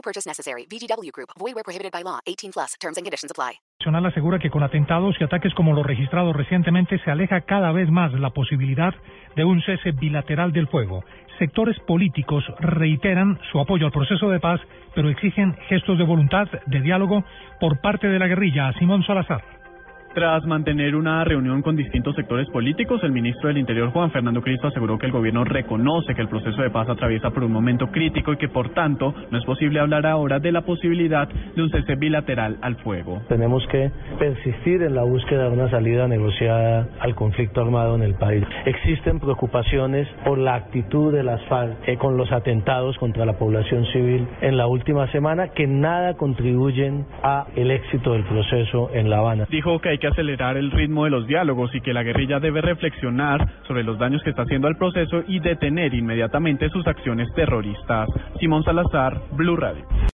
No purchase necessary. VGW Group. Void where prohibited by law. 18 plus. Terms and conditions apply. Nacional asegura que con atentados y ataques como los registrados recientemente se aleja cada vez más la posibilidad de un cese bilateral del fuego. Sectores políticos reiteran su apoyo al proceso de paz, pero exigen gestos de voluntad de diálogo por parte de la guerrilla. Simón Salazar. Tras mantener una reunión con distintos sectores políticos, el ministro del Interior Juan Fernando Cristo aseguró que el gobierno reconoce que el proceso de paz atraviesa por un momento crítico y que por tanto no es posible hablar ahora de la posibilidad de un cese bilateral al fuego. Tenemos que persistir en la búsqueda de una salida negociada al conflicto armado en el país. Existen preocupaciones por la actitud de las FARC eh, con los atentados contra la población civil en la última semana que nada contribuyen a el éxito del proceso en La Habana. Dijo que hay que acelerar el ritmo de los diálogos y que la guerrilla debe reflexionar sobre los daños que está haciendo al proceso y detener inmediatamente sus acciones terroristas. Simón Salazar, Blue Radio.